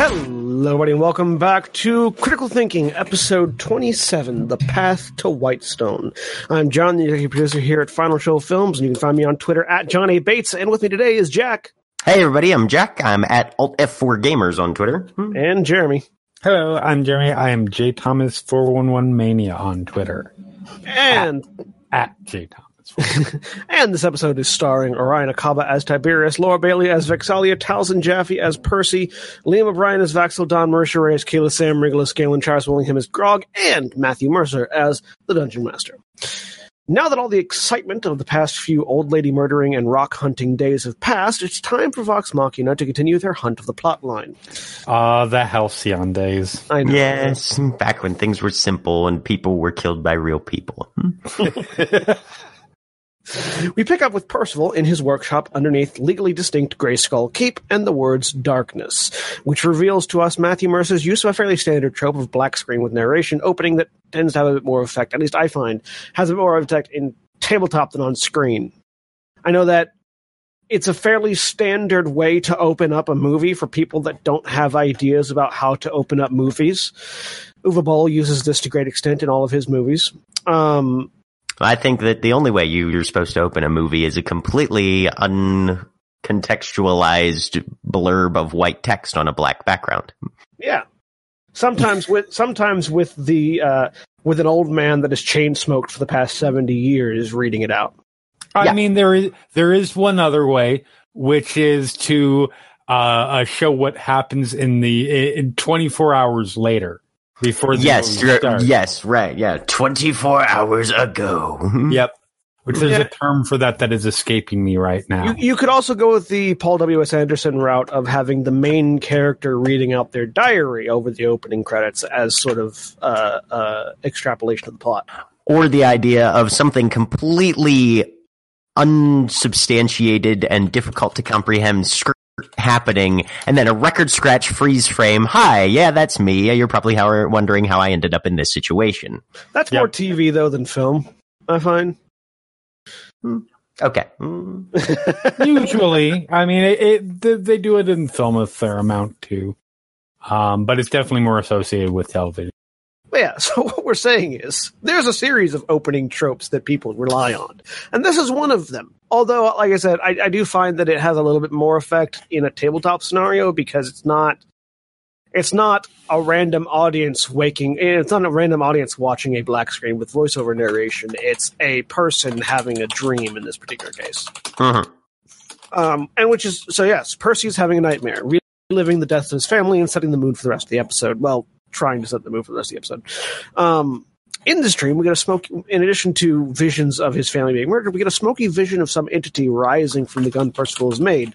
Hello, everybody, and welcome back to Critical Thinking, episode 27, The Path to Whitestone. I'm John, the executive producer here at Final Show Films, and you can find me on Twitter at John A. Bates, and with me today is Jack. Hey, everybody, I'm Jack. I'm at Alt F4 Gamers on Twitter. Hmm. And Jeremy. Hello, I'm Jeremy. I am J Thomas 411 Mania on Twitter. And At J Thomas. and this episode is starring Orion Acaba as Tiberius, Laura Bailey as Vex'ahlia, Taliesin Jaffe as Percy, Liam O'Brien as Vaxel, Don Mercer as Kayla Sam, Regulus Galen, Charles Willingham as Grog, and Matthew Mercer as the Dungeon Master. Now that all the excitement of the past few old lady murdering and rock hunting days have passed, it's time for Vox Machina to continue their hunt of the plotline. Ah, the Halcyon days. I know. Yes, back when things were simple and people were killed by real people. We pick up with Percival in his workshop underneath legally distinct Greyskull Keep and the words Darkness, which reveals to us Matthew Mercer's use of a fairly standard trope of black screen with narration opening that tends to have a bit more effect, at least I find, has a bit more effect in tabletop than on screen. I know that it's a fairly standard way to open up a movie for people that don't have ideas about how to open up movies. Uwe Boll uses this to great extent in all of his movies. Um, I think that the only way you, you're supposed to open a movie is a completely uncontextualized blurb of white text on a black background. Yeah. Sometimes with sometimes with the uh, with an old man that has chain smoked for the past seventy years reading it out. I Yeah. mean, there is there is one other way, which is to uh, uh, show what happens in the in 24 hours later before the Yes, movie you're- yes, right, yeah. 24 hours ago. Yep. Which there's Yeah. a term for that that is escaping me right now. You you could also go with the Paul W S Anderson route of having the main character reading out their diary over the opening credits as sort of uh, uh, extrapolation of the plot. Or the idea of something completely unsubstantiated and difficult to comprehend script happening, and then a record scratch freeze frame. Hi, yeah, that's me. You're probably how, wondering how I ended up in this situation. That's Yep. more TV though than film. I find. Okay. Mm. Usually, I mean, it, it, th- they do it in film a fair amount too, um, but it's definitely more associated with television. Yeah, so what we're saying is there's a series of opening tropes that people rely on. And this is one of them. Although, like I said, I, I do find that it has a little bit more effect in a tabletop scenario because it's not it's not a random audience waking it's not a random audience watching a black screen with voiceover narration. It's a person having a dream in this particular case. Mhm. Um, and which is so yes, Percy's having a nightmare, reliving the death of his family and setting the mood for the rest of the episode. Well, trying to set the mood for the rest of the episode. Um, in this dream, we get a smoke. In addition to visions of his family being murdered, we get a smoky vision of some entity rising from the gun Percival has made,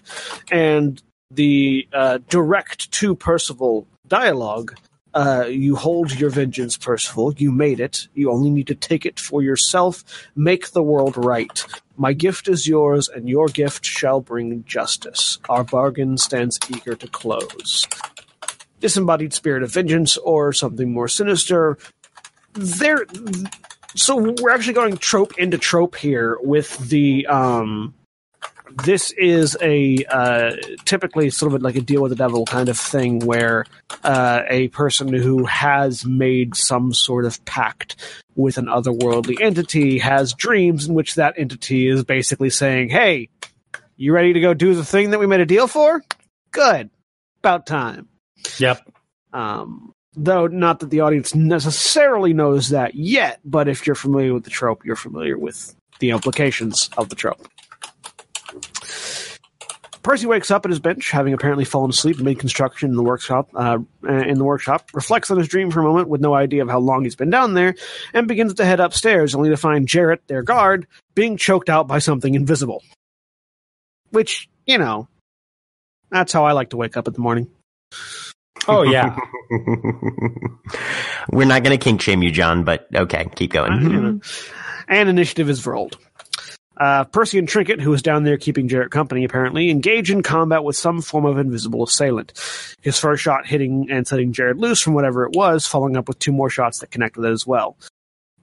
and the uh, direct to Percival dialogue. Uh, you hold your vengeance, Percival. You made it. You only need to take it for yourself. Make the world right. My gift is yours, and your gift shall bring justice. Our bargain stands eager to close. Disembodied spirit of vengeance, or something more sinister. There, So we're actually going trope into trope here with the um this is a uh, typically sort of like a deal with the devil kind of thing where uh, a person who has made some sort of pact with an otherworldly entity has dreams in which that entity is basically saying, Hey, you ready to go do the thing that we made a deal for? Good. About time. Yep. Um, though not that the audience necessarily knows that yet, but if you're familiar with the trope, you're familiar with the implications of the trope. Percy wakes up at his bench, having apparently fallen asleep mid construction in the workshop. Uh, in the workshop, reflects on his dream for a moment with no idea of how long he's been down there, and begins to head upstairs, only to find Jarrett, their guard, being choked out by something invisible. Which, you know, that's how I like to wake up in the morning. Oh yeah. We're not going to kink shame you, John, but okay, keep going. and initiative is rolled. Uh, Percy and Trinket, who is down there keeping Jarrett company, apparently, engage in combat with some form of invisible assailant. His first shot hitting and setting Jarrett loose from whatever it was, following up with two more shots that connect with it as well.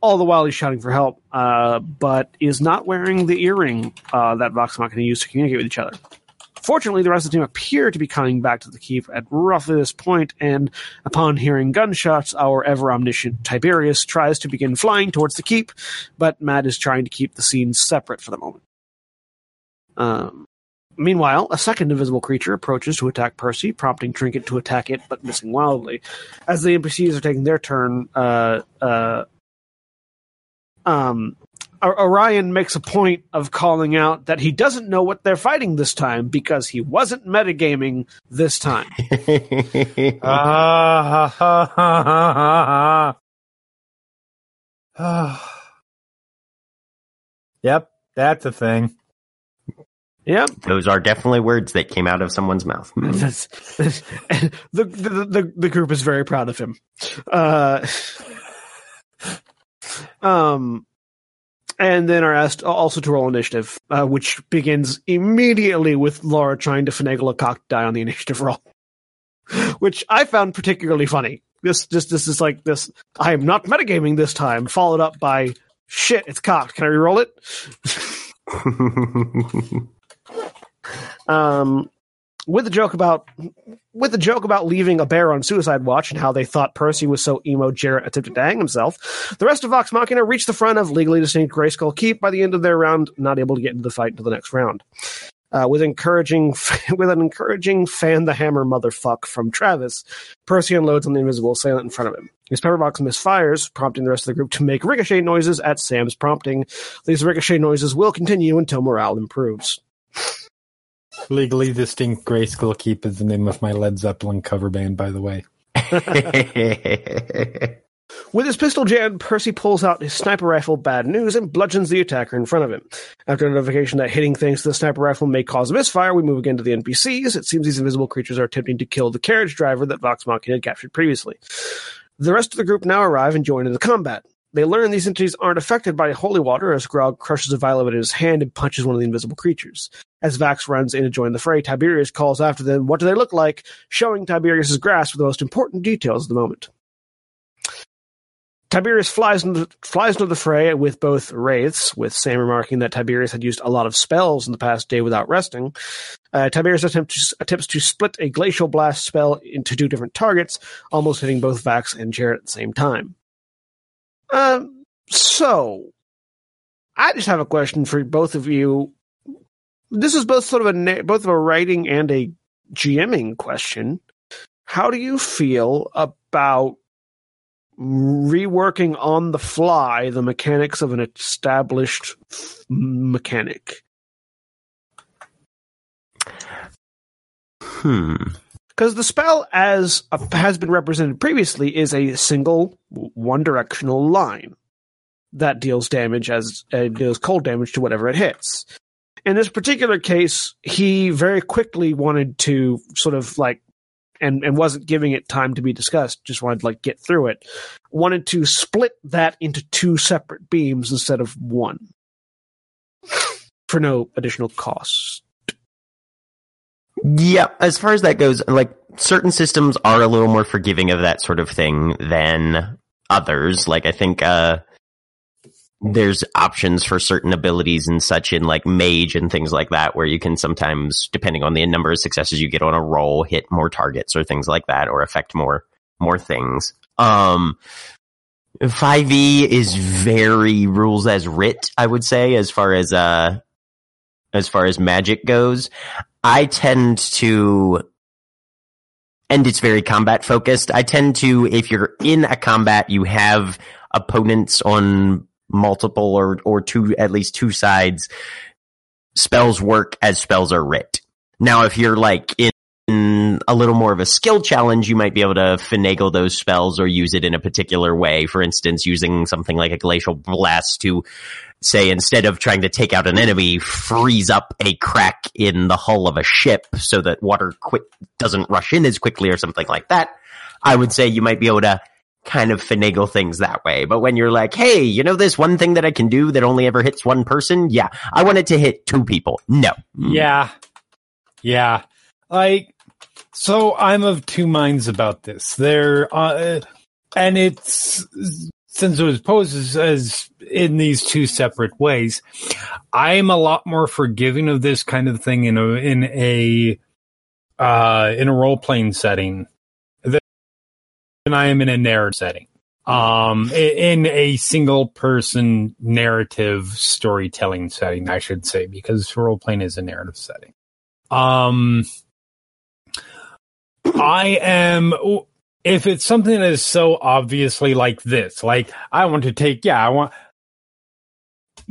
All the while he's shouting for help, uh, but is not wearing the earring uh, that Vox Machina used to communicate with each other. Fortunately, the rest of the team appear to be coming back to the keep at roughly this point, and upon hearing gunshots, our ever omniscient Tiberius tries to begin flying towards the keep, but Matt is trying to keep the scenes separate for the moment. Um, meanwhile, a second invisible creature approaches to attack Percy, prompting Trinket to attack it, but missing wildly. As the NPCs are taking their turn, uh, uh, um, Orion makes a point of calling out that he doesn't know what they're fighting this time because he wasn't metagaming this time. Ah, yep, that's a thing. Yep. Those are definitely words that came out of someone's mouth. The, the, the, the group is very proud of him. Uh, um, and then are asked also to roll initiative, uh, which begins immediately with Laura trying to finagle a cocked die on the initiative roll, which I found particularly funny. This, just this is like this. I am not metagaming this time. Followed up by shit. It's cocked. Can I reroll it? um, with the joke about with the joke about leaving a bear on suicide watch and how they thought Percy was so emo Jarrett attempted to hang himself, the rest of Vox Machina reached the front of legally distinct Greyskull Keep by the end of their round, not able to get into the fight until the next round. Uh, with encouraging with an encouraging fan the hammer motherfuck from Travis, Percy unloads on the invisible assailant in front of him. His pepperbox misfires, prompting the rest of the group to make ricochet noises at Sam's prompting. These ricochet noises will continue until morale improves. Legally distinct Greyskull Keep is the name of my Led Zeppelin cover band, by the way. With his pistol jammed, Percy pulls out his sniper rifle bad news and bludgeons the attacker in front of him. After notification that hitting things to the sniper rifle may cause a misfire, we move again to the NPCs. It seems these invisible creatures are attempting to kill the carriage driver that Vox Machina had captured previously. The rest of the group now arrive and join in the combat. They learn these entities aren't affected by holy water as Grog crushes a vial in his hand and punches one of the invisible creatures. As Vax runs in to join the fray, Tiberius calls after them, What do they look like? showing Tiberius's grasp of the most important details of the moment. Tiberius flies into, flies into the fray with both wraiths, with Sam remarking that Tiberius had used a lot of spells in the past day without resting. Uh, Tiberius attempts, attempts to split a glacial blast spell into two different targets, almost hitting both Vax and Jarrett at the same time. Um, so, I just have a question for both of you. This is both sort of a both of a writing and a GMing question. How do you feel about reworking on the fly the mechanics of an established mechanic? hmm. Because the spell, as has been represented previously, is a single one directional line that deals damage as uh, deals cold damage to whatever it hits. In this particular case, he very quickly wanted to sort of like and and wasn't giving it time to be discussed, just wanted to like get through it. Wanted to split that into two separate beams instead of one. For no additional cost. Yeah, as far as that goes, like certain systems are a little more forgiving of that sort of thing than others. Like I think uh there's options for certain abilities and such in like mage and things like that where you can sometimes depending on the number of successes you get on a roll hit more targets or things like that or affect more more things um 5e is very rules as writ i would say as far as uh as far as magic goes i tend to and it's very combat focused i tend to if you're in a combat you have opponents on multiple or or two at least two sides. Spells work as spells are writ. Now if you're like in a little more of a skill challenge you might be able to finagle those spells or use it in a particular way for instance using something like a glacial blast to say instead of trying to take out an enemy freeze up a crack in the hull of a ship so that water doesn't rush in as quickly or something like that i would say you might be able to kind of finagle things that way. But when you're like, hey, you know this one thing that I can do that only ever hits one person? Yeah, I want it to hit two people. No. Yeah. Yeah. Like, so I'm of two minds about this. There, uh, and it's, since it was posed as, as in these two separate ways, I'm a lot more forgiving of this kind of thing in a, in a, uh, in a role playing setting than I am in a narrative setting. Um, in a single person narrative storytelling setting, I should say, because role playing is a narrative setting. Um, I am, if it's something that is so obviously like this, like I want to take, yeah, I want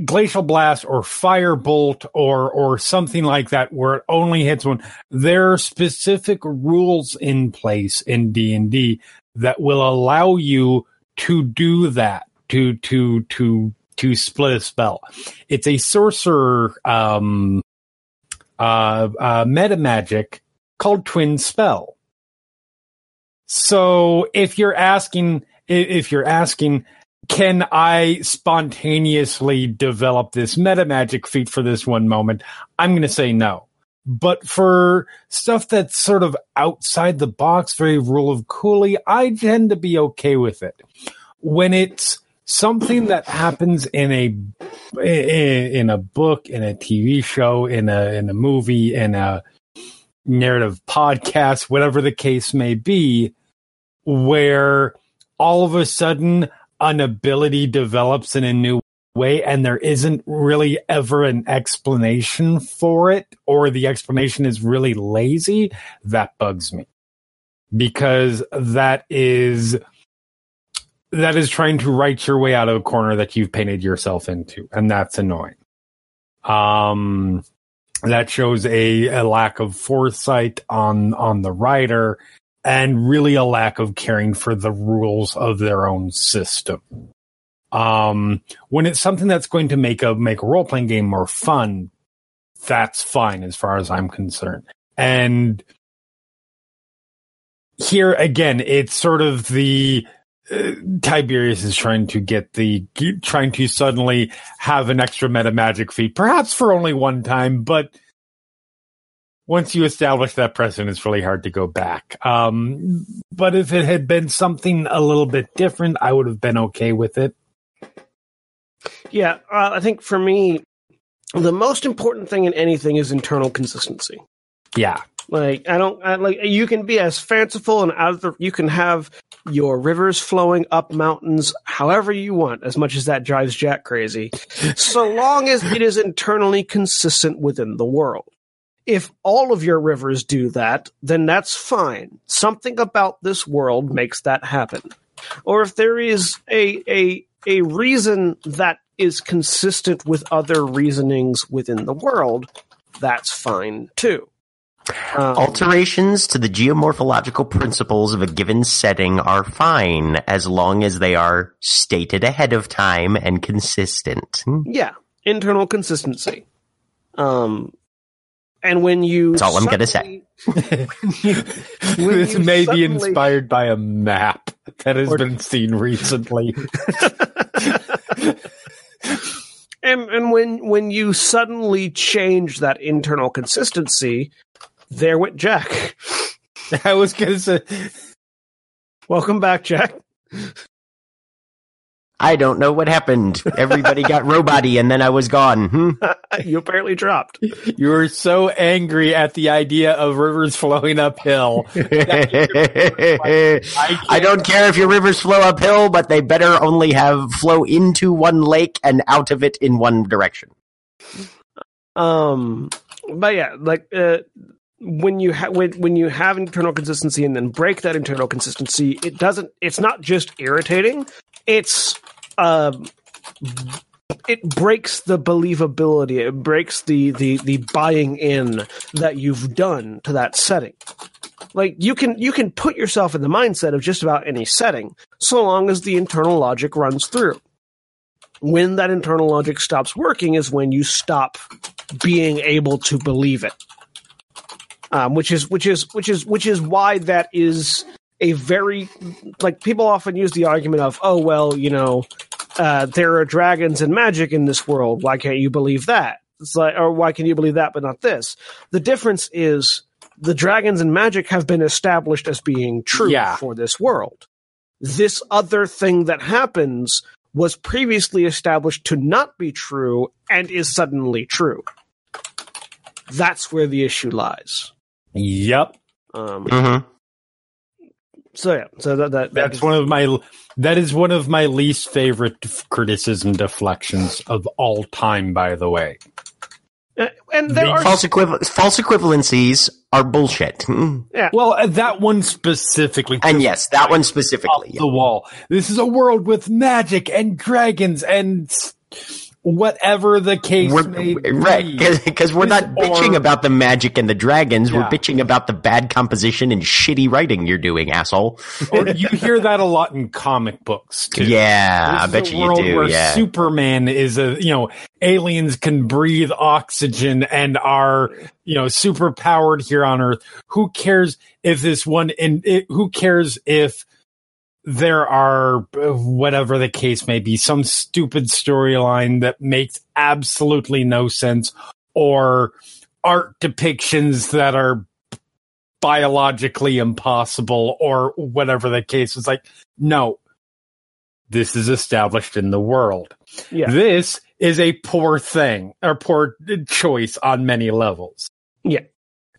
glacial blast or firebolt or or something like that where it only hits one there are specific rules in place in D&D that will allow you to do that to to to to split a spell. It's a sorcerer um, uh, uh, meta magic called Twin Spell. So if you're asking, if you're asking, can I spontaneously develop this meta magic feat for this one moment? I'm going to say no. But for stuff that's sort of outside the box, very rule of cooley, I tend to be okay with it. When it's something that happens in a in a book, in a TV show, in a in a movie, in a narrative podcast, whatever the case may be, where all of a sudden an ability develops in a new way and there isn't really ever an explanation for it or the explanation is really lazy, that bugs me. Because that is that is trying to write your way out of a corner that you've painted yourself into and that's annoying. Um that shows a, a lack of foresight on on the writer and really a lack of caring for the rules of their own system. Um, when it's something that's going to make a make a role playing game more fun, that's fine as far as I'm concerned. And here again, it's sort of the uh, Tiberius is trying to get the trying to suddenly have an extra meta magic feat, perhaps for only one time, but once you establish that precedent, it's really hard to go back. Um, but if it had been something a little bit different, I would have been okay with it. Yeah, uh, I think for me, the most important thing in anything is internal consistency. Yeah. Like I don't I, like you can be as fanciful and out of the you can have your rivers flowing up mountains however you want as much as that drives Jack crazy so long as it is internally consistent within the world. If all of your rivers do that, then that's fine. Something about this world makes that happen. Or if there is a a a reason that is consistent with other reasonings within the world, that's fine too. Um, Alterations to the geomorphological principles of a given setting are fine as long as they are stated ahead of time and consistent. Hmm. Yeah, internal consistency. Um, and when you that's all I'm gonna say. this may be inspired by a map that has been seen recently. and and when when you suddenly change that internal consistency, there went Jack. I was gonna say, welcome back, Jack. I don't know what happened. Everybody got roboty and then I was gone. Hmm? you apparently dropped. You were so angry at the idea of rivers flowing uphill. I don't care if your rivers flow uphill, but they better only have flow into one lake and out of it in one direction. Um, but yeah, like uh, when you ha- when when you have internal consistency and then break that internal consistency, it doesn't. It's not just irritating. It's um, it breaks the believability. It breaks the the the buying in that you've done to that setting. Like you can you can put yourself in the mindset of just about any setting, so long as the internal logic runs through. When that internal logic stops working is when you stop being able to believe it. Um, which is which is which is which is why that is a very like people often use the argument of oh well you know uh, there are dragons and magic in this world why can't you believe that it's like or why can you believe that but not this the difference is the dragons and magic have been established as being true Yeah. for this world this other thing that happens was previously established to not be true and is suddenly true that's where the issue lies Yep. um, Mhm. So yeah so that, that That's one of my that is one of my least favorite def- criticism deflections of all time by the way. Uh, and there The are False, equival- false equivalencies are bullshit. Hmm. Well, uh, that one specifically And yes, that one off specifically. the wall. This is a world with magic and dragons and s- whatever the case We're, may be. right, because we're not bitching or- about the magic and the dragons. We're bitching about the bad composition and shitty writing you're doing, asshole. Or you hear that a lot in comic books too. Yeah, I bet is a you you do. Where Yeah, Superman is a you know aliens can breathe oxygen and are you know super powered here on Earth. Who cares if this one and who cares if there are uh, whatever the case may be some stupid storyline that makes absolutely no sense or art depictions that are biologically impossible or whatever the case is. Like no this is established in the world. Yeah. This is a poor thing or poor choice on many levels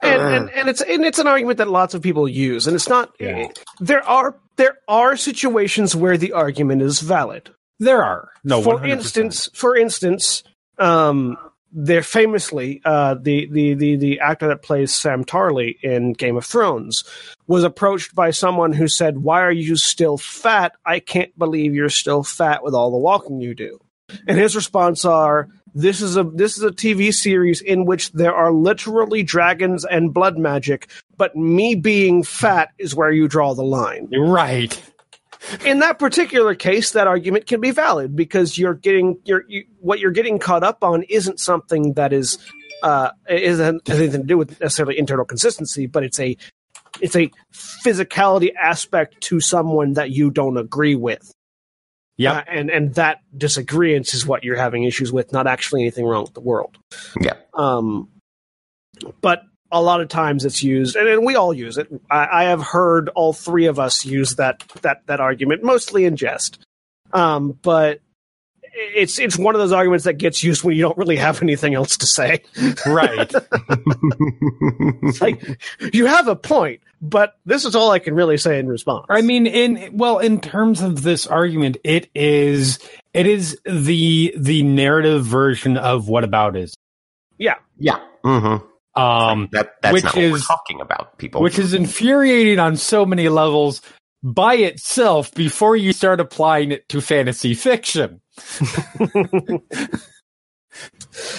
and, and and it's and it's an argument that lots of people use and it's not Yeah. there are there are situations where the argument is valid. There are. No for 100%. instance for instance um they're famously uh the, the the the actor that plays Sam Tarley in Game of Thrones was approached by someone who said why are you still fat? I can't believe you're still fat with all the walking you do. And his response are this is a this is a TV series in which there are literally dragons and blood magic but me being fat is where you draw the line right in that particular case, that argument can be valid because you're getting you're you, what you're getting caught up on isn't something that is uh isn't has anything to do with necessarily internal consistency, but it's a it's a physicality aspect to someone that you don't agree with. Yep. Uh, and and that disagreement is what you're having issues with, not actually anything wrong with the world. yeah. Um, but a lot of times it's used, and, and we all use it. I, I have heard all three of us use that that that argument, mostly in jest. Um, but it's it's one of those arguments that gets used when you don't really have anything else to say. right It's like you have a point, but this is all I can really say in response. I mean, in well, in terms of this argument, it is it is the the narrative version of what about is yeah, yeah. hmm um That that's Which not what we're is- talking about, people. which is infuriating on so many levels by itself before you start applying it to fantasy fiction.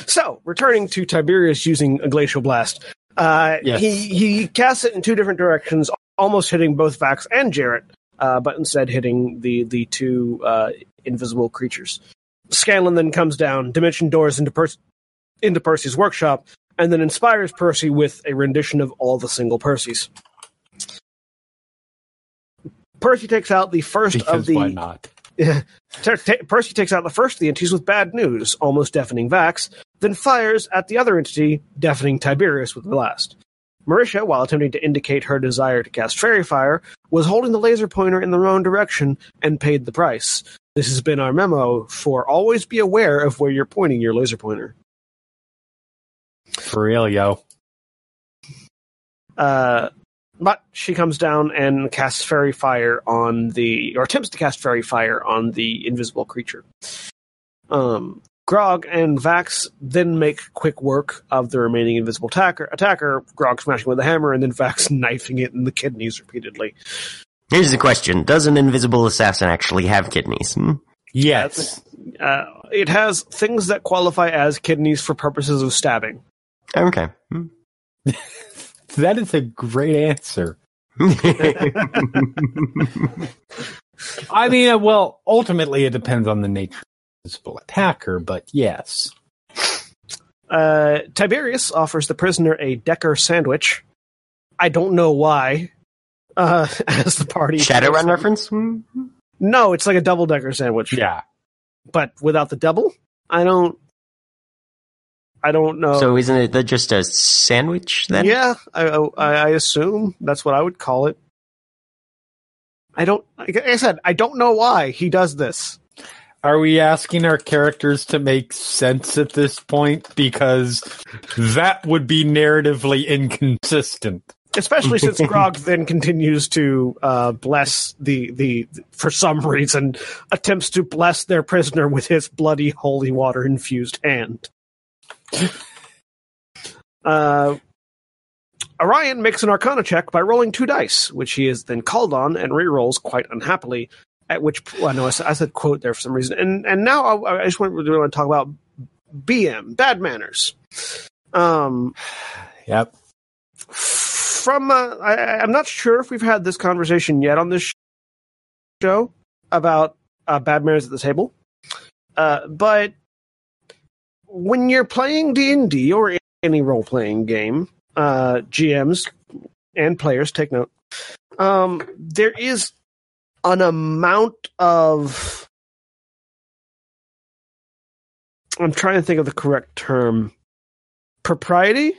So, returning to Tiberius using a glacial blast, uh, Yes. he he casts it in two different directions, almost hitting both Vax and Jarrett, uh, but instead hitting the the two uh, invisible creatures. Scanlan then comes down, dimension doors into Percy into Percy's workshop, and then inspires Percy with a rendition of all the single Percys. Percy takes out the first Because of the why not? Percy takes out the first of the entities with bad news, almost deafening Vax, then fires at the other entity, deafening Tiberius with the blast. Marisha, while attempting to indicate her desire to cast Faerie Fire, was holding the laser pointer in the wrong direction and paid the price. This has been our memo for always be aware of where you're pointing your laser pointer. For real, yo. Uh, but she comes down and casts faerie fire on the, or attempts to cast faerie fire on the invisible creature. Um, Grog and Vax then make quick work of the remaining invisible attacker. Attacker, Grog smashing with a hammer, and then Vax knifing it in the kidneys repeatedly. Here's the question: Does an invisible assassin actually have kidneys? Hmm? Yes. Uh, it has things that qualify as kidneys for purposes of stabbing. Okay. Hmm. That is a great answer. I mean, uh, well, ultimately it depends on the nature of the visible attacker, but yes. Uh, Tiberius offers the prisoner a Decker sandwich. I don't know why. Uh, as the party Shadowrun reference? No, it's like a double decker sandwich. Yeah. but without the double, I don't. I don't know. So isn't it just a sandwich then? yeah, I, I I assume that's what I would call it. I don't. Like I said, I don't know why he does this. Are we asking our characters to make sense at this point? Because that would be narratively inconsistent. Especially since Grog then continues to uh, bless the, the for some reason attempts to bless their prisoner with his bloody holy water infused hand. Uh, Orion makes an Arcana check by rolling two dice, which he is then called on and rerolls quite unhappily. At which, well, no, I said, I said quote there for some reason, and and now I, I just want, really want to talk about BM bad manners. Um, Yep. from uh, I, I'm not sure if we've had this conversation yet on this show about uh, bad manners at the table, uh, but when you're playing D and D or any role playing game, uh, GMs and players take note. Um, there is an amount of I'm trying to think of the correct term propriety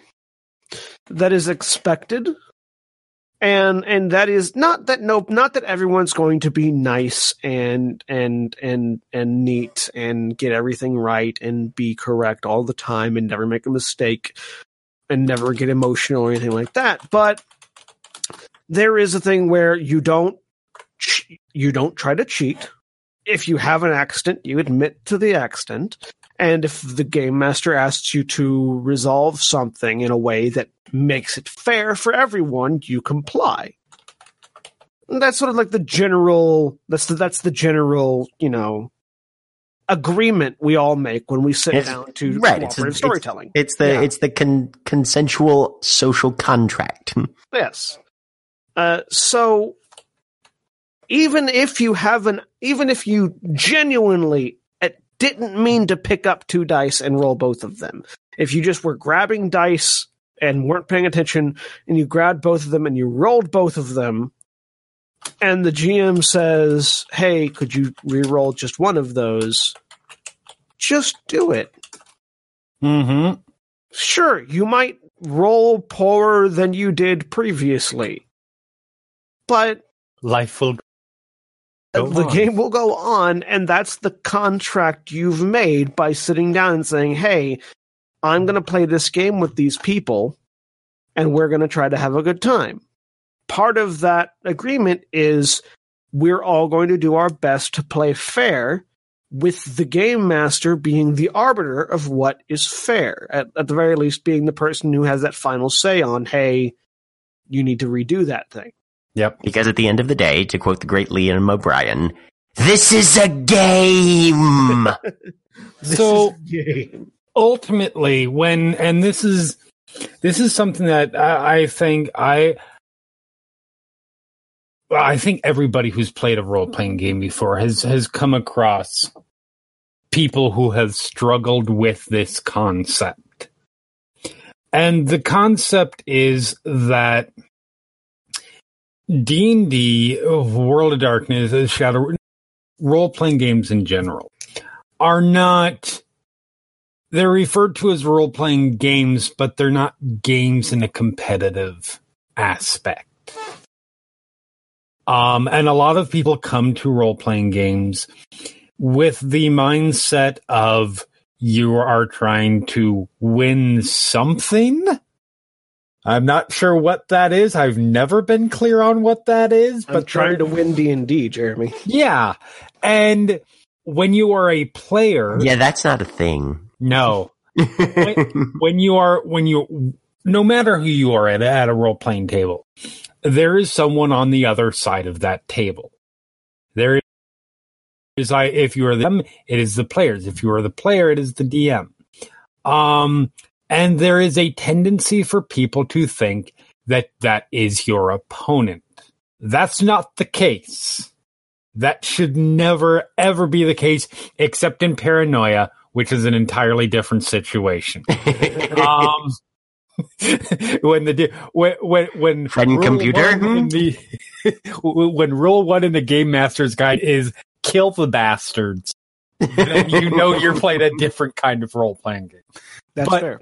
that is expected and and that is not that nope not that everyone's going to be nice and and and and neat and get everything right and be correct all the time and never make a mistake and never get emotional or anything like that. But there is a thing where you don't you don't try to cheat. If you have an accident you admit to the accident and if the game master asks you to resolve something in a way that makes it fair for everyone, you comply. And that's sort of like the general that's the that's the general, you know, agreement we all make when we sit It's- down to right, it's- cooperative it's- storytelling. It's the Yeah. it's the con- consensual social contract. Hmm. Yes. Uh, so even if you haven't, even if you genuinely didn't mean to pick up two dice and roll both of them, if you just were grabbing dice and weren't paying attention and you grabbed both of them and you rolled both of them, and the GM says, "Hey, could you re-roll just one of those?" Just do it. Mm-hmm. Sure, you might roll poorer than you did previously, but Life will go the on. game will go on, and that's the contract you've made by sitting down and saying, "Hey, I'm going to play this game with these people, and we're going to try to have a good time." Part of that agreement is we're all going to do our best to play fair, with the game master being the arbiter of what is fair. At, at the very least, being the person who has that final say on, "Hey, you need to redo that thing." Yep. Because at the end of the day, to quote the great Liam O'Brien, this is a game. This So- is a game. ultimately when and this is this is something that I, I think I I think everybody who's played a role playing game before has has come across people who have struggled with this concept. And the concept is that D&D, World of Darkness, Shadow role playing games in general are not they're referred to as role playing games, but they're not games in a competitive aspect. Um, and a lot of people come to role playing games with the mindset of you are trying to win something. I'm not sure what that is. I've never been clear on what that is, I'm but trying to win D and D, Jeremy. yeah. And when you are a player, Yeah, that's not a thing. no, when you are when you no matter who you are at, at a role playing table there is someone on the other side of that table there is i if you are them it is the players if you are the player it is the dm um and there is a tendency for people to think that that is your opponent that's not the case that should never ever be the case except in paranoia which is an entirely different situation um, when the di- when when when Friend rule computer? one in the when rule one in the game master's guide is kill the bastards, then you know you're playing a different kind of role playing game. That's But- fair.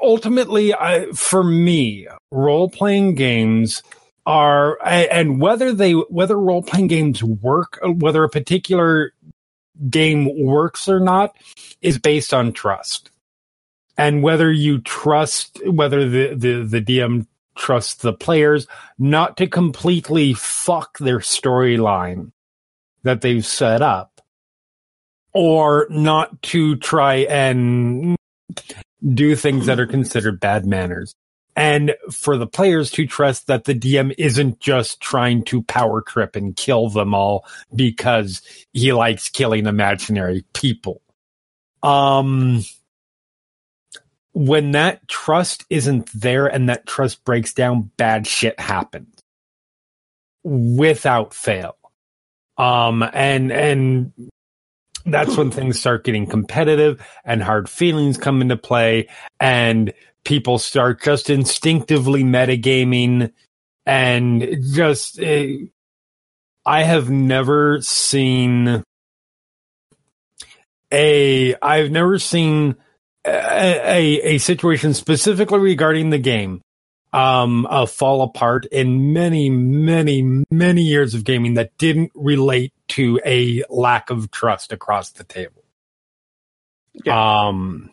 Ultimately, I, for me, role playing games are and whether they whether role playing games work, whether a particular game works or not, is based on trust. And whether you trust whether the the the DM trusts the players not to completely fuck their storyline that they've set up or not to try and do things that are considered bad manners. And for the players to trust that the DM isn't just trying to power trip and kill them all because he likes killing imaginary people. Um when that trust isn't there and that trust breaks down, bad shit happens. Without fail. Um, and, and that's when things start getting competitive and hard feelings come into play and people start just instinctively metagaming and just, uh, I have never seen a, I've never seen a, a, a situation specifically regarding the game um uh, fall apart in many many many years of gaming that didn't relate to a lack of trust across the table. Um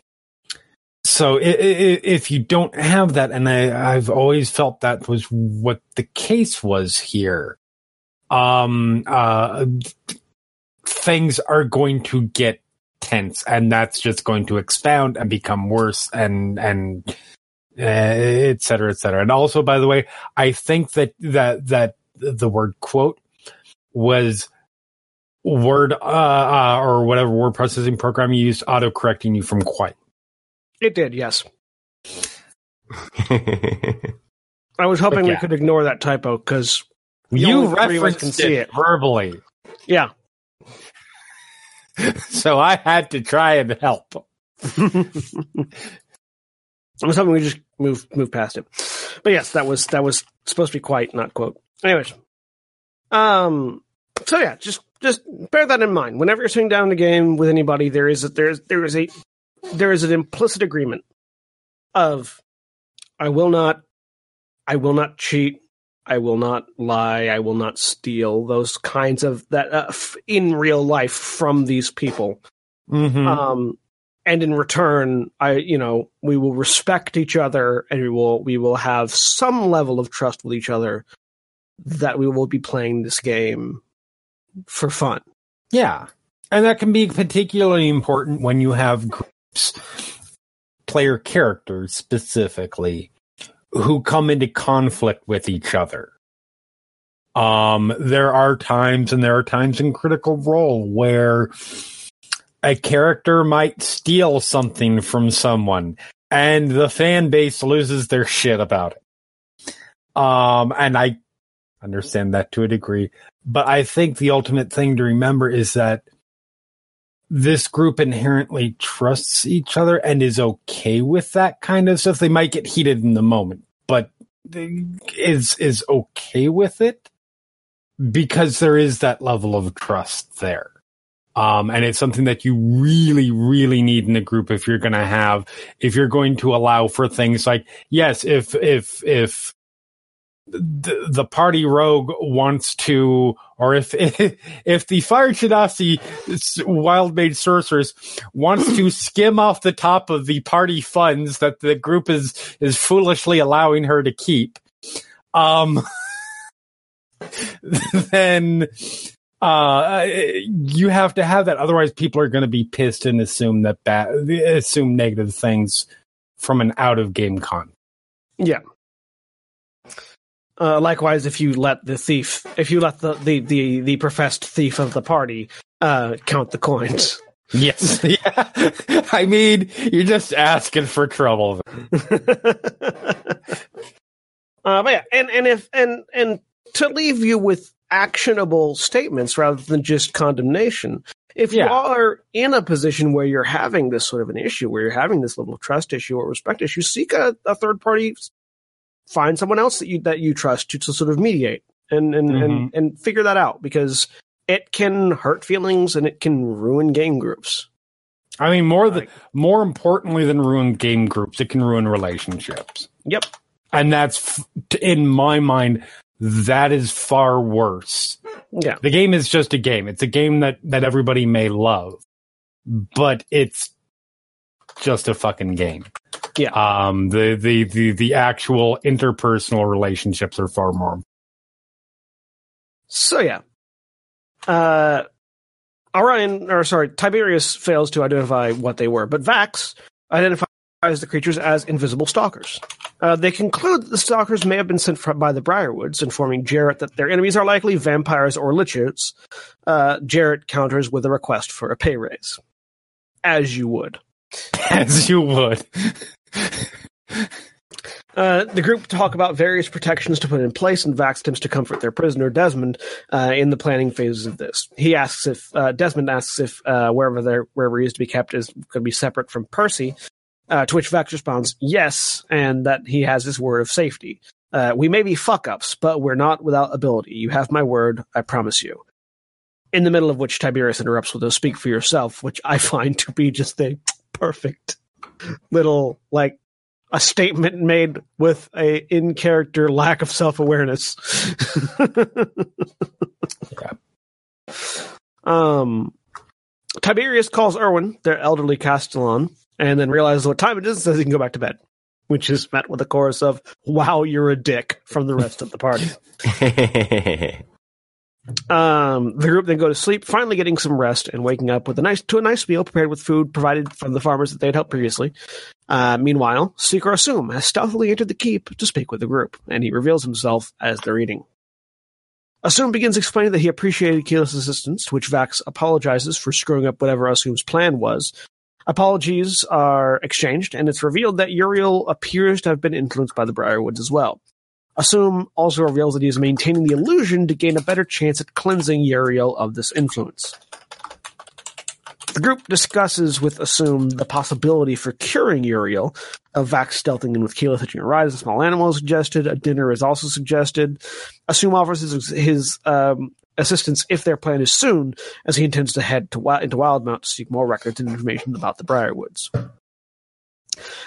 so if you don't have that and I, i've always felt that was what the case was here um uh things are going to get tense and that's just going to expound and become worse and and uh, et cetera et cetera. And also by the way i think that that that the word quote was word uh, uh or whatever word processing program you used auto correcting you from quite It did, yes. I was hoping But we could ignore that typo because you only three of us referenced can see it it. verbally yeah, so i had to try and help I was hoping we just move move past it. But yes, that was that was supposed to be quite not quote. Anyways, um, so yeah, just just bear that in mind. Whenever you're sitting down in a game with anybody, there is a, there is there is a there is an implicit agreement of I will not I will not cheat. I will not lie. I will not steal. Those kinds of that uh, f- in real life from these people mm-hmm. um and in return i you know we will respect each other and we will we will have some level of trust with each other that we will be playing this game for fun Yeah. And that can be particularly important when you have groups, player characters specifically, who come into conflict with each other. Um, there are times and there are times in Critical Role where a character might steal something from someone and the fan base loses their shit about it. Um, and I understand that to a degree but I think the ultimate thing to remember is that this group inherently trusts each other and is okay with that kind of stuff. They might get heated in the moment, but is is okay with it because there is that level of trust there. Um, and it's something that you really, really need in a group if you're going to have, if you're going to allow for things like, yes, if, if, if the, the party rogue wants to, or if if the Fire Genasi wild mage sorceress wants to skim off the top of the party funds that the group is is foolishly allowing her to keep, um, then uh, you have to have that. Otherwise, people are going to be pissed and assume that bad, assume negative things from an out of game con. Yeah. Uh, likewise, if you let the thief, if you let the, the, the, the professed thief of the party uh, count the coins. Yes. Yeah. I mean, you're just asking for trouble. Uh, but yeah, and and if and and to leave you with actionable statements rather than just condemnation. If you are in a position where you're having this sort of an issue, where you're having this level of trust issue or respect issue, seek a, a third party, find someone else that you that you trust to, to sort of mediate and and, and Mhm. and figure that out because it can hurt feelings and it can ruin game groups. I mean, more than more importantly than ruin game groups, it can ruin relationships. Yep. And that's, f- in my mind, that is far worse. Yeah. The game is just a game. It's a game that, that everybody may love, but it's just a fucking game. Yeah. Um, the, the, the, the actual interpersonal relationships are far more. So yeah. Uh Orion or sorry, Tiberius fails to identify what they were, but Vax identifies the creatures as invisible stalkers. Uh, they conclude that the stalkers may have been sent from, by the Briarwoods, informing Jarrett that their enemies are likely vampires or lichens. Uh, Jarrett counters with a request for a pay raise. As you would. As you would. Uh, the group talk about various protections to put in place, and Vax attempts to comfort their prisoner Desmond uh, in the planning phases of this. He asks if uh, Desmond asks if uh, wherever they wherever he is to be kept is going to be separate from Percy. Uh, to which Vax responds, "Yes," and that he has his word of safety. Uh, we may be fuck ups, but we're not without ability. You have my word, I promise you. In the middle of which Tiberius interrupts with a "Speak for yourself," which I find to be just a perfect little like a statement made with a in character lack of self awareness. Um, Tiberius calls Erwin, their elderly Castellan, and then realizes what time it is and says he can go back to bed, which is met with a chorus of "Wow, you're a dick" from the rest of the party. Um, the group then go to sleep, finally getting some rest and waking up with a nice to a nice meal prepared with food provided from the farmers that they had helped previously. Uh, meanwhile, Seeker Asum has stealthily entered the keep to speak with the group, and he reveals himself as they're eating. Asum begins explaining that he appreciated Keyleth's assistance, to which Vax apologizes for screwing up whatever Asum's plan was. Apologies are exchanged, and it's revealed that Uriel appears to have been influenced by the Briarwoods as well. Asum also reveals that he is maintaining the illusion to gain a better chance at cleansing Uriel of this influence. The group discusses with Asum the possibility for curing Uriel, of Vax stealthing in with Keyleth hitching a ride as a small animal is suggested. A dinner is also suggested. Asum offers his, his um, assistance if their plan is soon, as he intends to head to, into Wildemount to seek more records and information about the Briarwoods.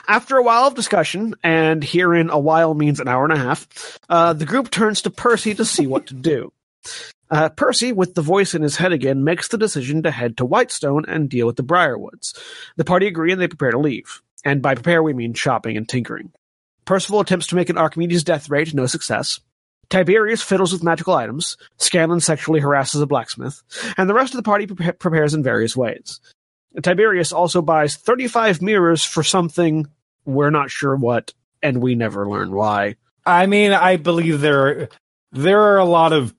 After a while of discussion, and herein a while means an hour and a half, uh, the group turns to Percy to see what to do. Uh, Percy, with the voice in his head again, makes the decision to head to Whitestone and deal with the Briarwoods. The party agree and they prepare to leave. And by prepare, we mean shopping and tinkering. Percival attempts to make an Archimedes death ray to no success. Tiberius fiddles with magical items. Scanlan sexually harasses a blacksmith. And the rest of the party pre- prepares in various ways. Tiberius also buys 35 mirrors for something we're not sure what, and we never learn why. I mean, I believe there are, there are a lot of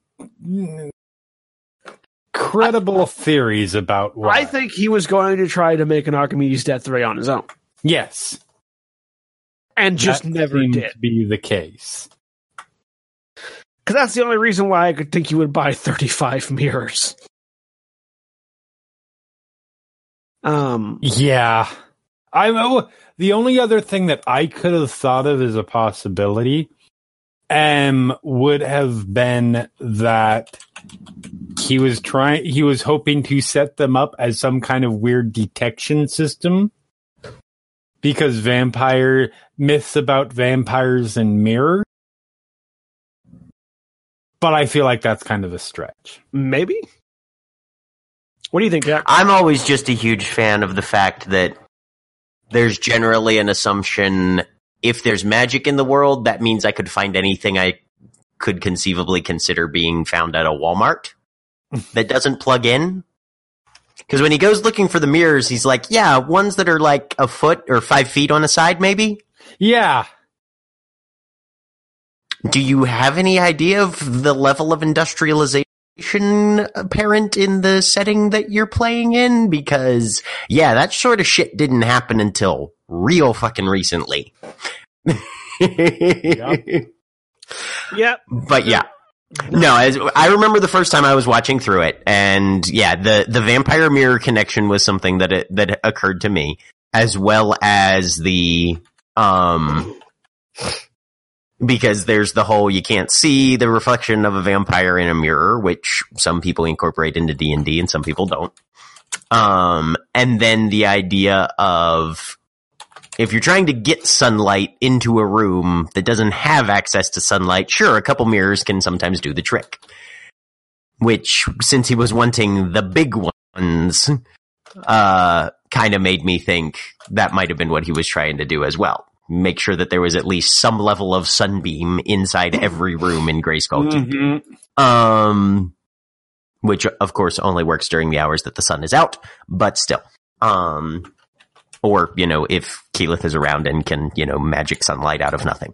credible theories about why. I think he was going to try to make an Archimedes death ray on his own, yes, and just that never did. be the case. Because that's the only reason why I could think he would buy 35 mirrors. Um, Yeah. I know the only other thing that I could have thought of as a possibility um would have been that he was trying he was hoping to set them up as some kind of weird detection system because vampire myths about vampires and mirror but I feel like that's kind of a stretch. Maybe. What do you think, Jack? I'm always just a huge fan of the fact that there's generally an assumption if there's magic in the world, that means I could find anything I could conceivably consider being found at a Walmart that doesn't plug in. Because when he goes looking for the mirrors, he's like, yeah, ones that are like a foot or five feet on a side, maybe. Yeah. Do you have any idea of the level of industrialization apparent in the setting that you're playing in? Because, yeah, that sort of shit didn't happen until real fucking recently. Yep. But yeah. No, as, I remember the first time I was watching through it, and yeah, the the vampire mirror connection was something that it, that occurred to me, as well as the um, because there's the whole you can't see the reflection of a vampire in a mirror, which some people incorporate into D and D, and some people don't. Um, and then the idea of if you're trying to get sunlight into a room that doesn't have access to sunlight, sure, a couple mirrors can sometimes do the trick. Which, since he was wanting the big ones, uh, kind of made me think that might have been what he was trying to do as well. Make sure that there was at least some level of sunbeam inside every room in Greyskull 2. Mhm. Um, which of course only works during the hours that the sun is out, but still. Um, or, you know, if Keyleth is around and can, you know, magic sunlight out of nothing.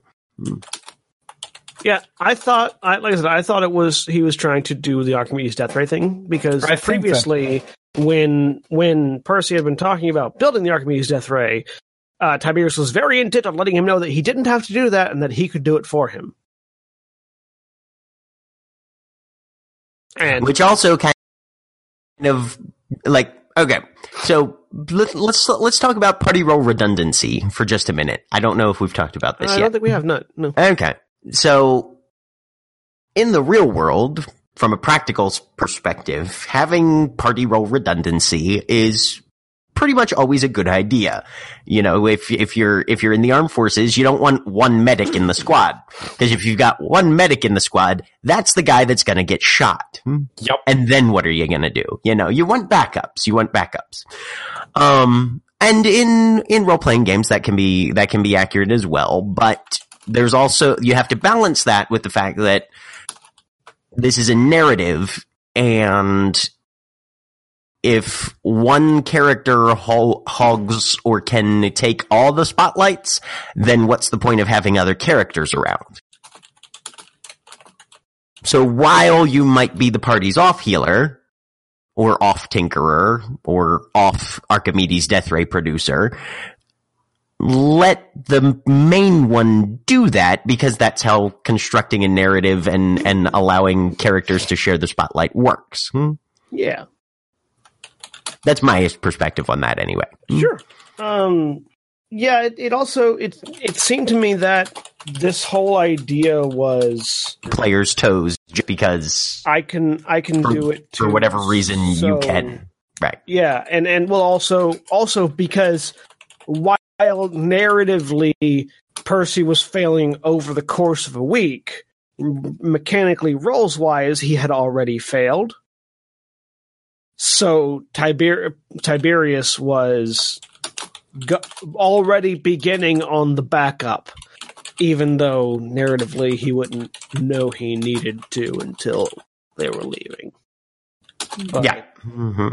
Yeah, I thought, I, like I said, I thought it was he was trying to do the Archimedes death ray thing because I think so. previously, when when Percy had been talking about building the Archimedes death ray, uh, Tiberius was very intent on letting him know that he didn't have to do that and that he could do it for him. And Which also kind of like, okay, so let, let's, let's talk about party role redundancy for just a minute. I don't know if we've talked about this I yet. don't think we have not. No. Okay. So, in the real world, from a practical perspective, having party role redundancy is pretty much always a good idea. You know, if if you're if you're in the armed forces, you don't want one medic in the squad because if you've got one medic in the squad, that's the guy that's going to get shot. Yep. And then what are you going to do? You know, you want backups. You want backups. Um, and in, in role playing games, that can be, that can be accurate as well. But there's also, you have to balance that with the fact that this is a narrative and if one character ho- hogs or can take all the spotlights, then what's the point of having other characters around? So while you might be the party's off healer, or off tinkerer, or off Archimedes death ray producer, let the main one do that because that's how constructing a narrative and, and allowing characters to share the spotlight works. Hmm? Yeah. That's my perspective on that anyway. Sure. Um, yeah, it, it also it it seemed to me that this whole idea was Players' toes just because I can I can For- do it for whatever reason you can. Right. Yeah, and and well also also because while narratively Percy was failing over the course of a week, mechanically roles wise he had already failed. So Tiber- Tiberius was go- already beginning on the backup, even though narratively he wouldn't know he needed to until they were leaving. But, Yeah. hmm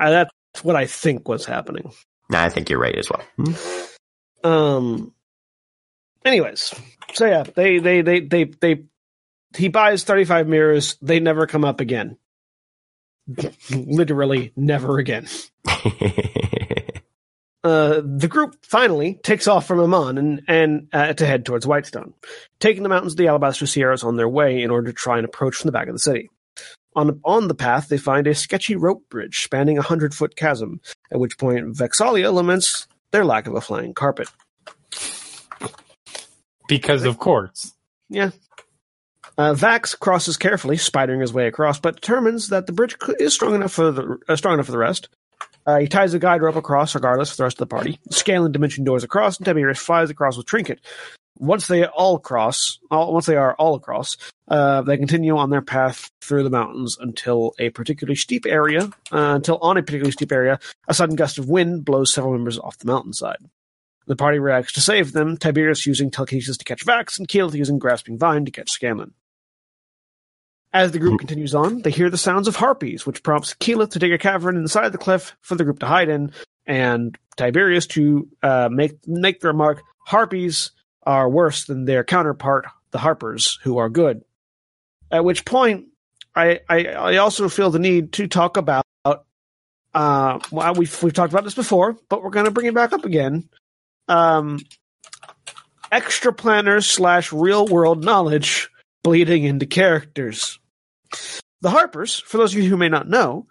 uh, that's what I think was happening. I think you're right as well. Hmm? Um. Anyways, so yeah, they they they they they he buys thirty five mirrors. They never come up again. Literally, never again. Uh, the group finally takes off from Emon and and uh, to head towards Whitestone, taking the mountains of the Alabaster Sierras on their way in order to try and approach from the back of the city. On on the path, they find a sketchy rope bridge spanning a hundred foot chasm. At which point, Vex'ahlia laments their lack of a flying carpet. Because of course. Yeah. Uh, Vax crosses carefully, spidering his way across, but determines that the bridge is strong enough for the uh, strong enough for the rest. Uh, he ties the guide rope across, regardless of the rest of the party, scaling dimension doors across, and Tiberius flies across with Trinket, once they all cross, all, once they are all across, uh, they continue on their path through the mountains until a particularly steep area, uh, until on a particularly steep area, a sudden gust of wind blows several members off the mountainside. The party reacts to save them, Tiberius using telekinesis to catch Vax, and Keyleth using Grasping Vine to catch Scanlan. As the group continues on, they hear the sounds of harpies, which prompts Keyleth to dig a cavern inside the cliff for the group to hide in, and Tiberius to uh, make make the remark: "Harpies are worse than their counterpart, the Harpers, who are good." At which point, I I, I also feel the need to talk about. Uh, well, we've we've talked about this before, but we're going to bring it back up again. Um, extra planar slash real world knowledge bleeding into characters. The Harpers, for those of you who may not know,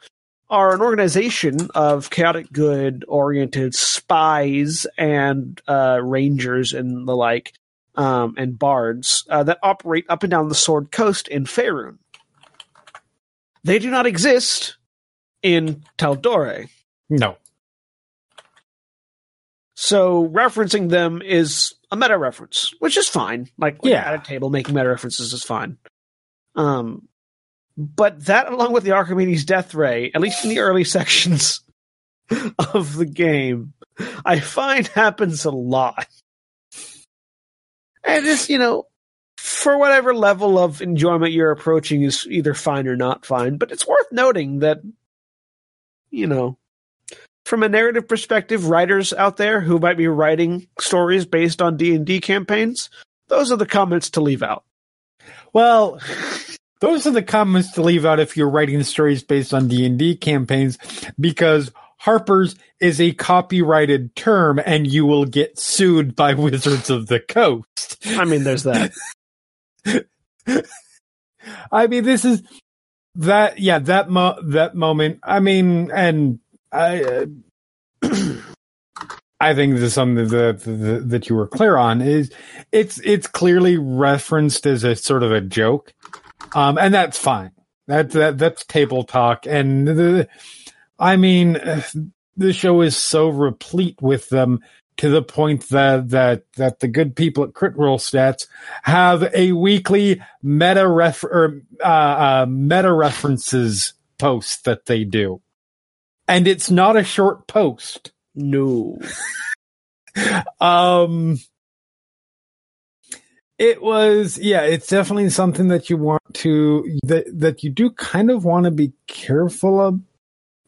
are an organization of chaotic good oriented spies and uh, rangers and the like, um, and bards uh, that operate up and down the Sword Coast in Faerun. They do not exist in Tal'Dorei. No. So referencing them is a meta reference, which is fine. Like when Yeah. at a table making meta references is fine. Um, but that, along with the Archimedes Death Ray, at least in the early sections of the game, I find happens a lot. And it's you know, for whatever level of enjoyment you're approaching is either fine or not fine. But it's worth noting that, you know, from a narrative perspective, writers out there who might be writing stories based on D and D campaigns, those are the comments to leave out. Well, those are the comments to leave out if you're writing stories based on D&D campaigns because Harper's is a copyrighted term and you will get sued by Wizards of the Coast. I mean, there's that. I mean, this is that, yeah, that mo- that moment. I mean, and I, uh, I think this is something that, that that you were clear on is it's it's clearly referenced as a sort of a joke, um, and that's fine. That that that's table talk, and the, I mean, the show is so replete with them to the point that that that the good people at Crit Role Stats have a weekly meta ref or uh, uh, meta references post that they do, and it's not a short post. No. Um, it was yeah, it's definitely something that you want to that that you do kind of want to be careful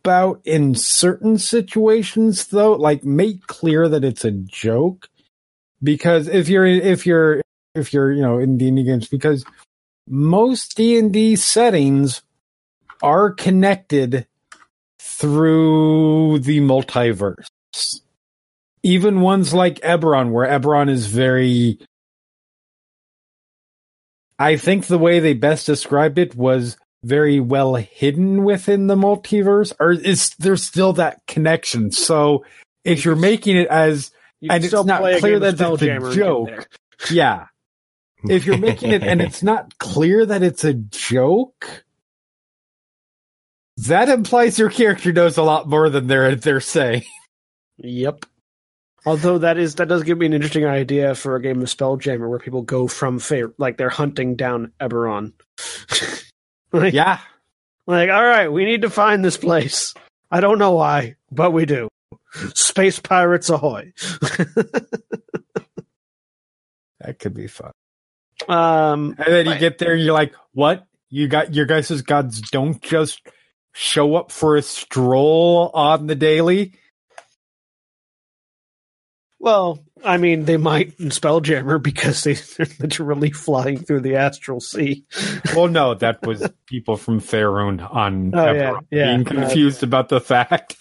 about in certain situations though, like make clear that it's a joke because if you're if you're if you're, you know, in D&D games because most D&D settings are connected through the multiverse even ones like Eberron, where Eberron is very. I think the way they best described it was very well hidden within the multiverse, or is there still that connection? So if you're making it as You And it's not clear that it's a Spelljammer and get joke. yeah, if you're making it and it's not clear that it's a joke, that implies your character knows a lot more than they're they're saying. Yep. Although that is that does give me an interesting idea for a game of Spelljammer where people go from Fae, like they're hunting down Eberron. like, Yeah. like, all right, we need to find this place. I don't know why, but we do. Space pirates ahoy! That could be fun. um, And then you get there and you're like, what? You got your guys' gods don't just show up for a stroll on the daily? Well, I mean, they might in Spelljammer because they, they're literally flying through the astral sea. Well, no, that was people from Faerun on Oh, yeah, yeah. being confused about the fact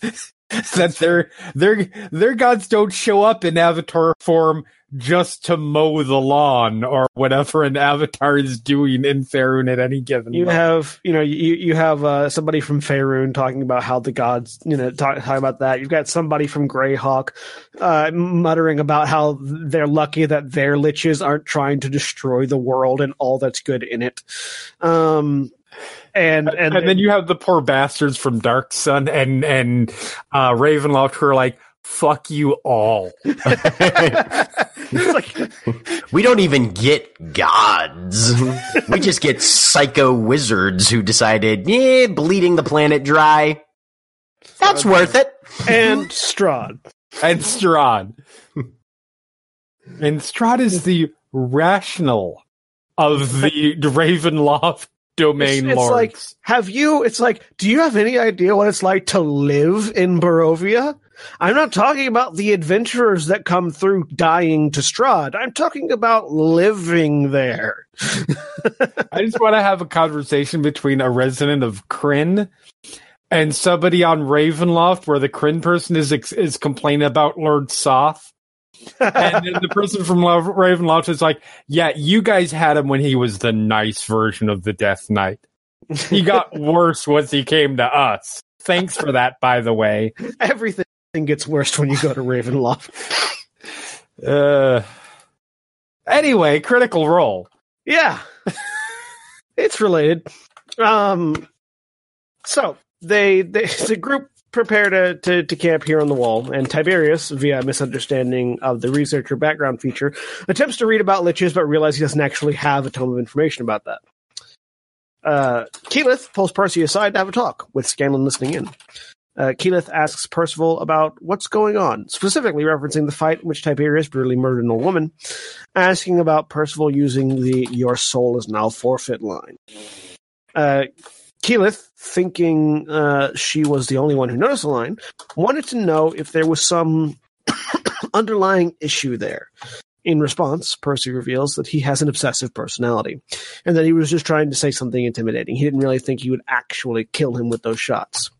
that their their their gods don't show up in avatar form just to mow the lawn or whatever an avatar is doing in Faerun at any given You moment. have, you know, you you have uh, somebody from Faerun talking about how the gods, you know, talk, talking about that. You've got somebody from Greyhawk uh, muttering about how they're lucky that their liches aren't trying to destroy the world and all that's good in it. Um, and and, and, then you have the poor bastards from Dark Sun and and uh, Ravenloft who are like, "Fuck you all." It's like, We don't even get gods. we just get psycho wizards who decided, yeah, bleeding the planet dry. That's worth it. and Strahd. and Strahd. and Strahd is the rational of the Ravenloft domain It's, it's lords. like, have you? It's like, do you have any idea what it's like to live in Barovia? I'm not talking about the adventurers that come through dying to Strahd. I'm talking about living there. I just want to have a conversation between a resident of Krynn and somebody on Ravenloft where the Krynn person is is complaining about Lord Soth. And then the person from Lo- Ravenloft is like, "Yeah, you guys had him when he was the nice version of the Death Knight. He got worse once he came to us. Thanks for that, by the way." Everything gets worse when you go to Ravenloft. Uh, anyway, critical role. Yeah. it's related. Um so they, they the group prepare to, to, to camp here on the wall, and Tiberius, via misunderstanding of the researcher background feature, attempts to read about liches but realizes he doesn't actually have a ton of information about that. Uh, Keyleth pulls Percy aside to have a talk, with Scanlan listening in. Uh, Keyleth asks Percival about what's going on, specifically referencing the fight in which Tiberius brutally murdered an old woman, asking about Percival using the "Your soul is now forfeit" line. Uh, Keyleth, thinking uh, she was the only one who noticed the line, wanted to know if there was some underlying issue there. In response, Percy reveals that he has an obsessive personality, and that he was just trying to say something intimidating. He didn't really think he would actually kill him with those shots.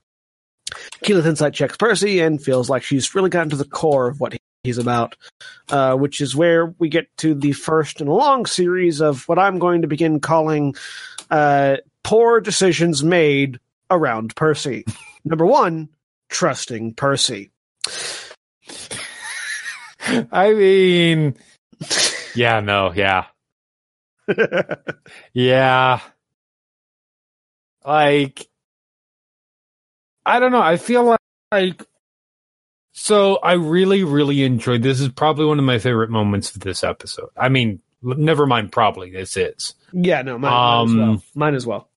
Keyleth insight checks Percy and feels like she's really gotten to the core of what he's about, uh, which is where we get to the first in a long series of what I'm going to begin calling uh, poor decisions made around Percy. Number one, trusting Percy. I mean, yeah, no, yeah, yeah. Like, I don't know. I feel like, like, so I really, really enjoyed this. Is probably one of my favorite moments of this episode. I mean, never mind. Probably this is yeah, no, mine, mine as Um, well. Mine as well.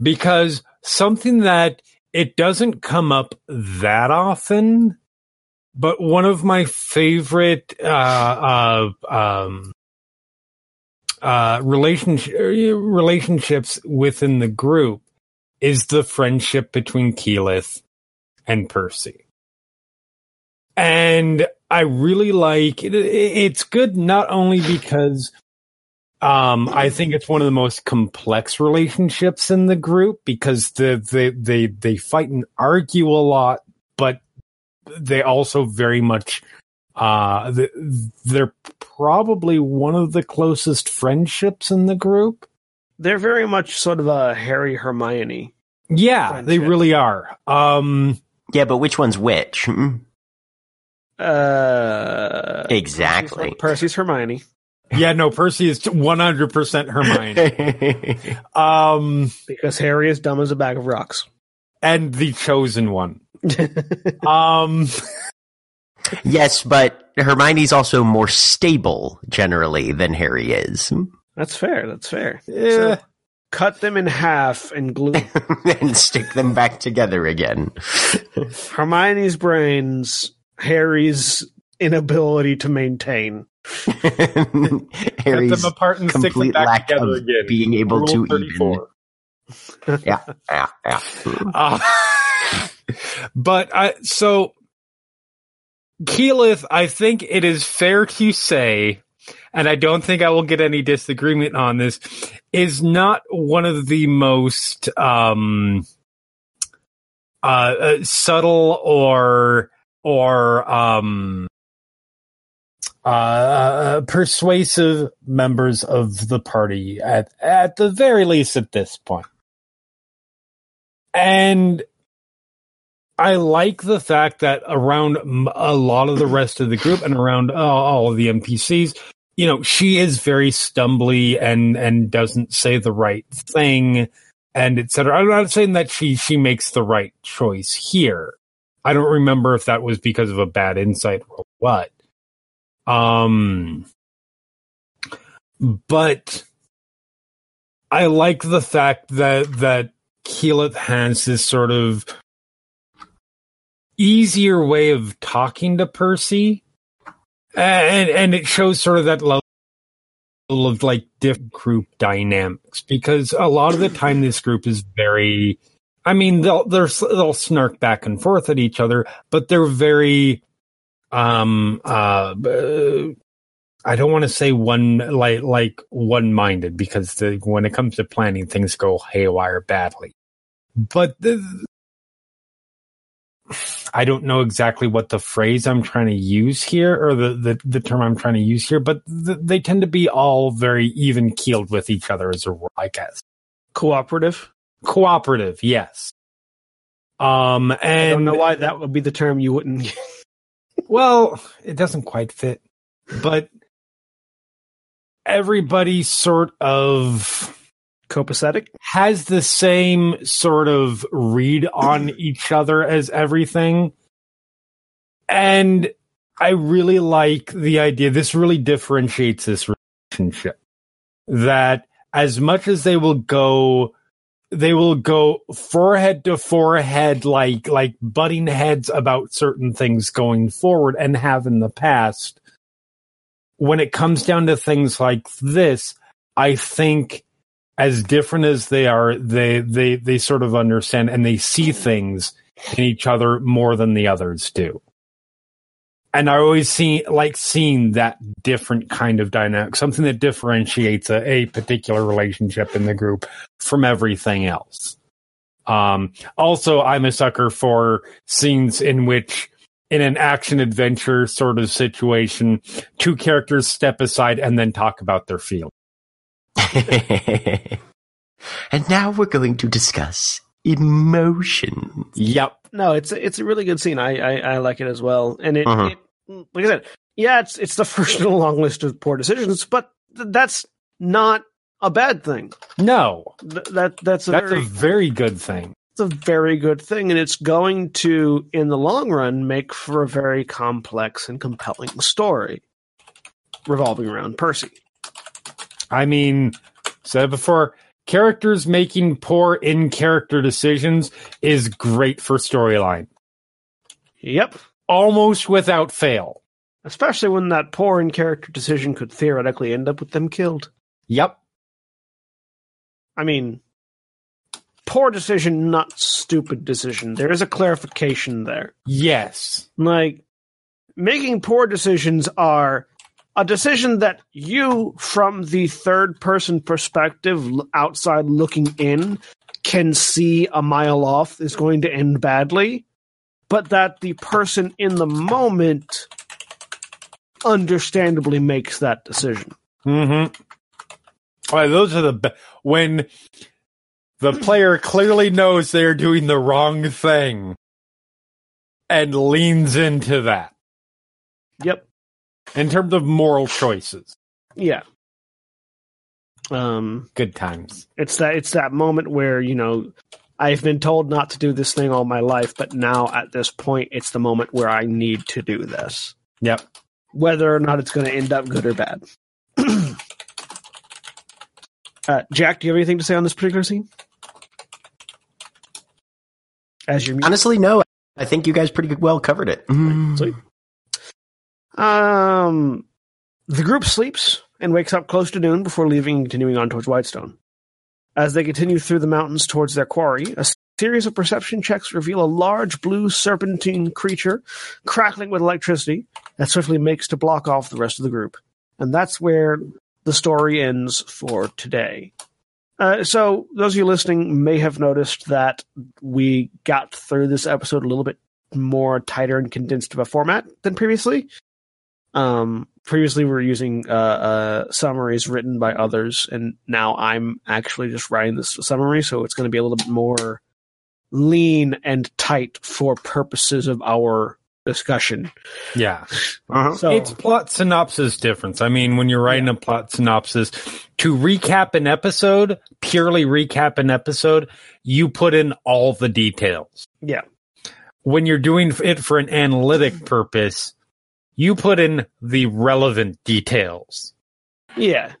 Because something that it doesn't come up that often, but one of my favorite uh, uh, um, uh, relationship relationships within the group is the friendship between Keyleth and Percy. And I really like it. It's good not only because um, I think it's one of the most complex relationships in the group because the, they they they fight and argue a lot, but they also very much uh they're probably one of the closest friendships in the group. They're very much sort of a Harry Hermione. Yeah, they really are. Um Yeah, but which one's which? Hmm? Uh, Exactly. Percy's Hermione yeah, no, Percy is 100% Hermione. um because Harry is dumb as a bag of rocks. and the chosen one. Um yes, but Hermione's also more stable generally than Harry is. That's fair. That's fair. eh, Cut them in half and glue and stick them back together again. Hermione's brains, Harry's inability to maintain. cut Harry's them apart and stick them complete back lack together of again. being able Rule to 34. even. Yeah, yeah, yeah. Uh, but I so Keyleth, I think it is fair to say, and I don't think I will get any disagreement on this, is not one of the most um uh, uh subtle or or um uh persuasive members of the party at at the very least at this point. And I like the fact that around a lot of the rest of the group and around uh, all of the NPCs, you know, she is very stumbly and and doesn't say the right thing and etc. I'm not saying that she she makes the right choice here. I don't remember if that was because of a bad insight or what. Um, but I like the fact that that Keyleth has this sort of easier way of talking to Percy, and and it shows sort of that level of like different group dynamics because a lot of the time this group is very. I mean, they'll they'll snark back and forth at each other, but they're very um uh I don't want to say one like like one minded because the, when it comes to planning, things go haywire badly. But the, I don't know exactly what the phrase I'm trying to use here or the the, the term I'm trying to use here, but the, they tend to be all very even keeled with each other as a rule, I guess. Cooperative. Cooperative, yes. Um, and I don't know why that would be the term you wouldn't. Well, it doesn't quite fit, but everybody sort of copacetic has the same sort of read on each other as everything. And I really like the idea. This really differentiates this relationship that as much as they will go they will go forehead to forehead like like butting heads about certain things going forward and have in the past. When it comes down to things like this i think as different as they are they they they sort of understand and they see things in each other more than the others do and I always see like seeing that different kind of dynamic, something that differentiates a, a particular relationship in the group from everything else. Um, also, I'm a sucker for scenes in which, in an action adventure sort of situation, two characters step aside and then talk about their feelings. and now we're going to discuss emotion. Yep. No, it's it's a really good scene. I I, I like it as well, and it, uh-huh. it, like I said, yeah, it's it's the first in a long list of poor decisions, but th- that's not a bad thing. No, Th- that that's a that's very, a very good thing. It's a very good thing, and it's going to, in the long run, make for a very complex and compelling story revolving around Percy. I mean, said before, characters making poor in character decisions is great for storyline. Yep. Almost without fail. Especially when that poor in character decision could theoretically end up with them killed. Yep. I mean, poor decision, not stupid decision. There is a clarification there. Yes. Like, making poor decisions are a decision that you, from the third person perspective, outside looking in, can see a mile off is going to end badly, but that the person in the moment understandably makes that decision. Mm-hmm. All right, those are the be- when the player clearly knows they're doing the wrong thing and leans into that. Yep in terms of moral choices. Yeah. Um good times. It's that it's that moment where, you know, I've been told not to do this thing all my life, but now at this point it's the moment where I need to do this. Yep. Whether or not it's going to end up good or bad. uh, Jack, do you have anything to say on this particular scene? As your honestly, no. I think you guys pretty well covered it. Mm. Sweet. Um, the group sleeps and wakes up close to noon before leaving and continuing on towards Whitestone. As they continue through the mountains towards their quarry, a series of perception checks reveal a large blue serpentine creature crackling with electricity that swiftly makes to block off the rest of the group. And that's where the story ends for today. Uh, so, those of you listening may have noticed that we got through this episode a little bit more tighter and condensed of a format than previously. Um, previously we were using uh, uh, summaries written by others, and now I'm actually just writing this summary, so it's going to be a little bit more lean and tight for purposes of our discussion. Yeah. Uh-huh. So, it's plot synopsis difference. I mean, when you're writing yeah. a plot synopsis, to recap an episode, purely recap an episode, you put in all the details. Yeah. When you're doing it for an analytic purpose, You put in the relevant details. Yeah.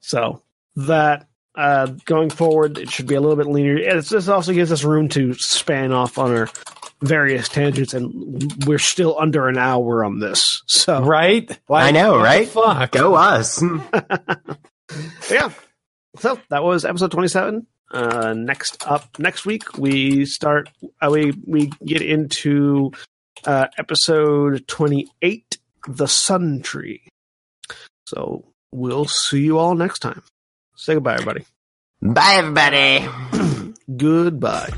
So that uh, going forward, it should be a little bit leaner. It's, this also gives us room to span off on our various tangents, and we're still under an hour on this. So Right? I know, right? Fuck. Go us. yeah. So that was episode twenty-seven. Uh, next up, next week we start. Uh, we we get into uh, episode twenty-eight, the Sun Tree. So we'll see you all next time. Say goodbye, everybody. Bye, everybody. Goodbye.